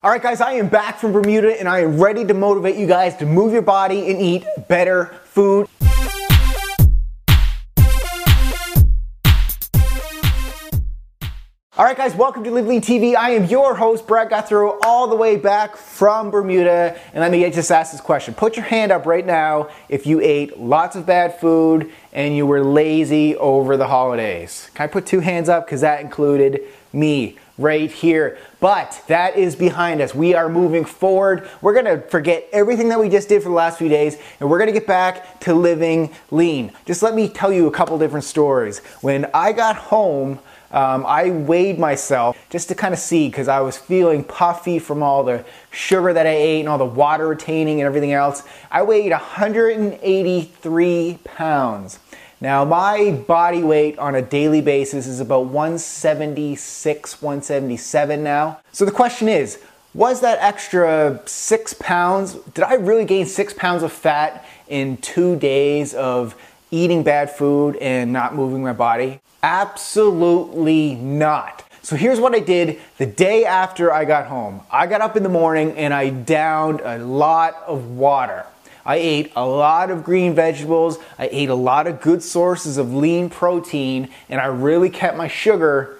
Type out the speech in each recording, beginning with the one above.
All right, guys, I am back from Bermuda and I am ready to motivate you guys to move your body and eat better food. All right, guys, welcome to Live Lean TV. I am your host, Brad Gouthro, all the way back from Bermuda. And let me just ask this question. Put your hand up right now if you ate lots of bad food and you were lazy over the holidays. Can I put two hands up? Because that included me right here. But that is behind us. We are moving forward. We're gonna forget everything that we just did for the last few days and we're gonna get back to living lean. Just let me tell you a couple different stories. When I got home, um, I weighed myself just to kind of see because I was feeling puffy from all the sugar that I ate and all the water retaining and everything else. I weighed 183 pounds. Now, my body weight on a daily basis is about 176, 177 now. So the question is, was that extra six pounds, did I really gain six pounds of fat in two days of eating bad food and not moving my body? Absolutely not. So here's what I did the day after I got home. I got up in the morning and I downed a lot of water. I ate a lot of green vegetables. I ate a lot of good sources of lean protein, and I really kept my sugar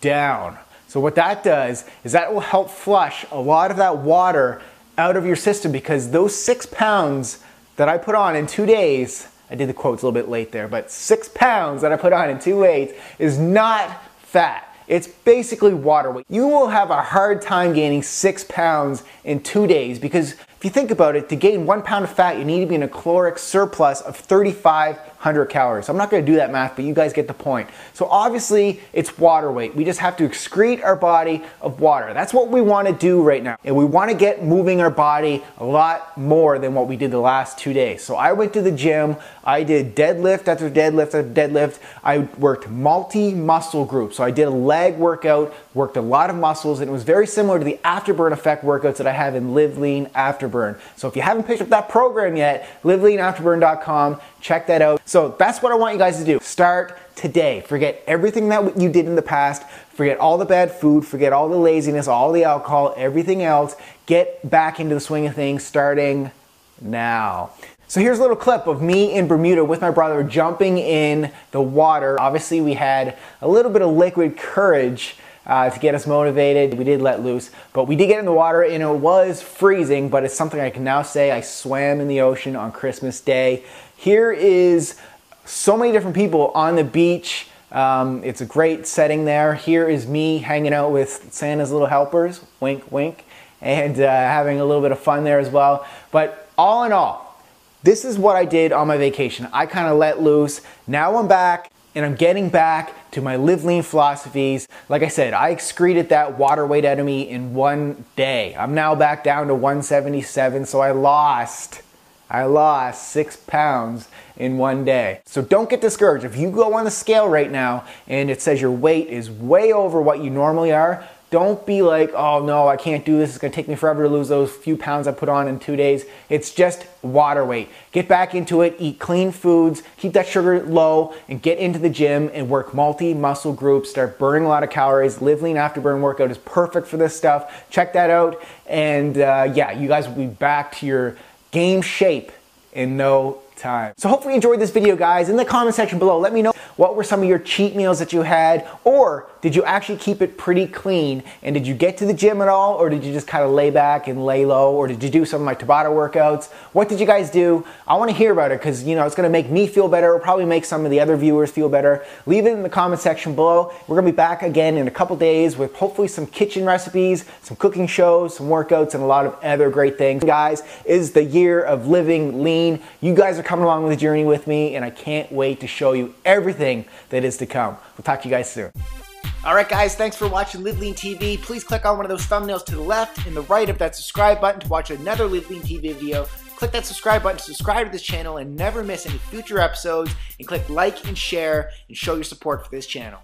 down. So, what that does is that will help flush a lot of that water out of your system because those six pounds that I put on in two days, I did the quotes a little bit late there, but six pounds that I put on in two days is not fat. It's basically water weight. You will have a hard time gaining six pounds in two days because if you think about it, to gain one pound of fat, you need to be in a caloric surplus of 3,500 calories. I'm not gonna do that math, but you guys get the point. So obviously, it's water weight. We just have to excrete our body of water. That's what we wanna do right now. And we wanna get moving our body a lot more than what we did the last two days. So I went to the gym, I did deadlift after deadlift after deadlift. I worked multi-muscle groups. So I did a leg workout, worked a lot of muscles, and it was very similar to the afterburn effect workouts that I have in Live Lean Afterburn. So if you haven't picked up that program yet, liveleanafterburn.com, check that out. So that's what I want you guys to do. Start today. Forget everything that you did in the past. Forget all the bad food, forget all the laziness, all the alcohol, everything else. Get back into the swing of things starting now. So here's a little clip of me in Bermuda with my brother jumping in the water. Obviously, we had a little bit of liquid courage uh, to get us motivated. We did let loose, but we did get in the water and it was freezing, but it's something I can now say I swam in the ocean on Christmas Day. Here is so many different people on the beach. Um, it's a great setting there. Here is me hanging out with Santa's little helpers, wink, wink, and uh, having a little bit of fun there as well. But all in all, this is what I did on my vacation. I kind of let loose. Now I'm back and I'm getting back to my live lean philosophies. Like I said, I excreted that water weight out of me in one day. I'm now back down to 177, so I lost, I lost six pounds in one day. So don't get discouraged. If you go on the scale right now and it says your weight is way over what you normally are, don't be like, oh no, I can't do this. It's gonna take me forever to lose those few pounds I put on in two days. It's just water weight. Get back into it, eat clean foods, keep that sugar low, and get into the gym and work multi muscle groups. Start burning a lot of calories. Live Lean Afterburn workout is perfect for this stuff. Check that out. And uh, yeah, you guys will be back to your game shape in no time. So hopefully you enjoyed this video guys. In the comment section below, let me know what were some of your cheat meals that you had or did you actually keep it pretty clean and did you get to the gym at all or did you just kind of lay back and lay low or did you do some of my Tabata workouts? What did you guys do? I want to hear about it because you know it's going to make me feel better. It'll probably make some of the other viewers feel better. Leave it in the comment section below. We're going to be back again in a couple days with hopefully some kitchen recipes, some cooking shows, some workouts and a lot of other great things. Guys, is the year of living lean. You guys are coming along with the journey with me, and I can't wait to show you everything that is to come. We'll talk to you guys soon. All right, guys, thanks for watching Live Lean TV. Please click on one of those thumbnails to the left and the right of that subscribe button to watch another Live Lean TV video. Click that subscribe button to subscribe to this channel and never miss any future episodes. And click like and share and show your support for this channel.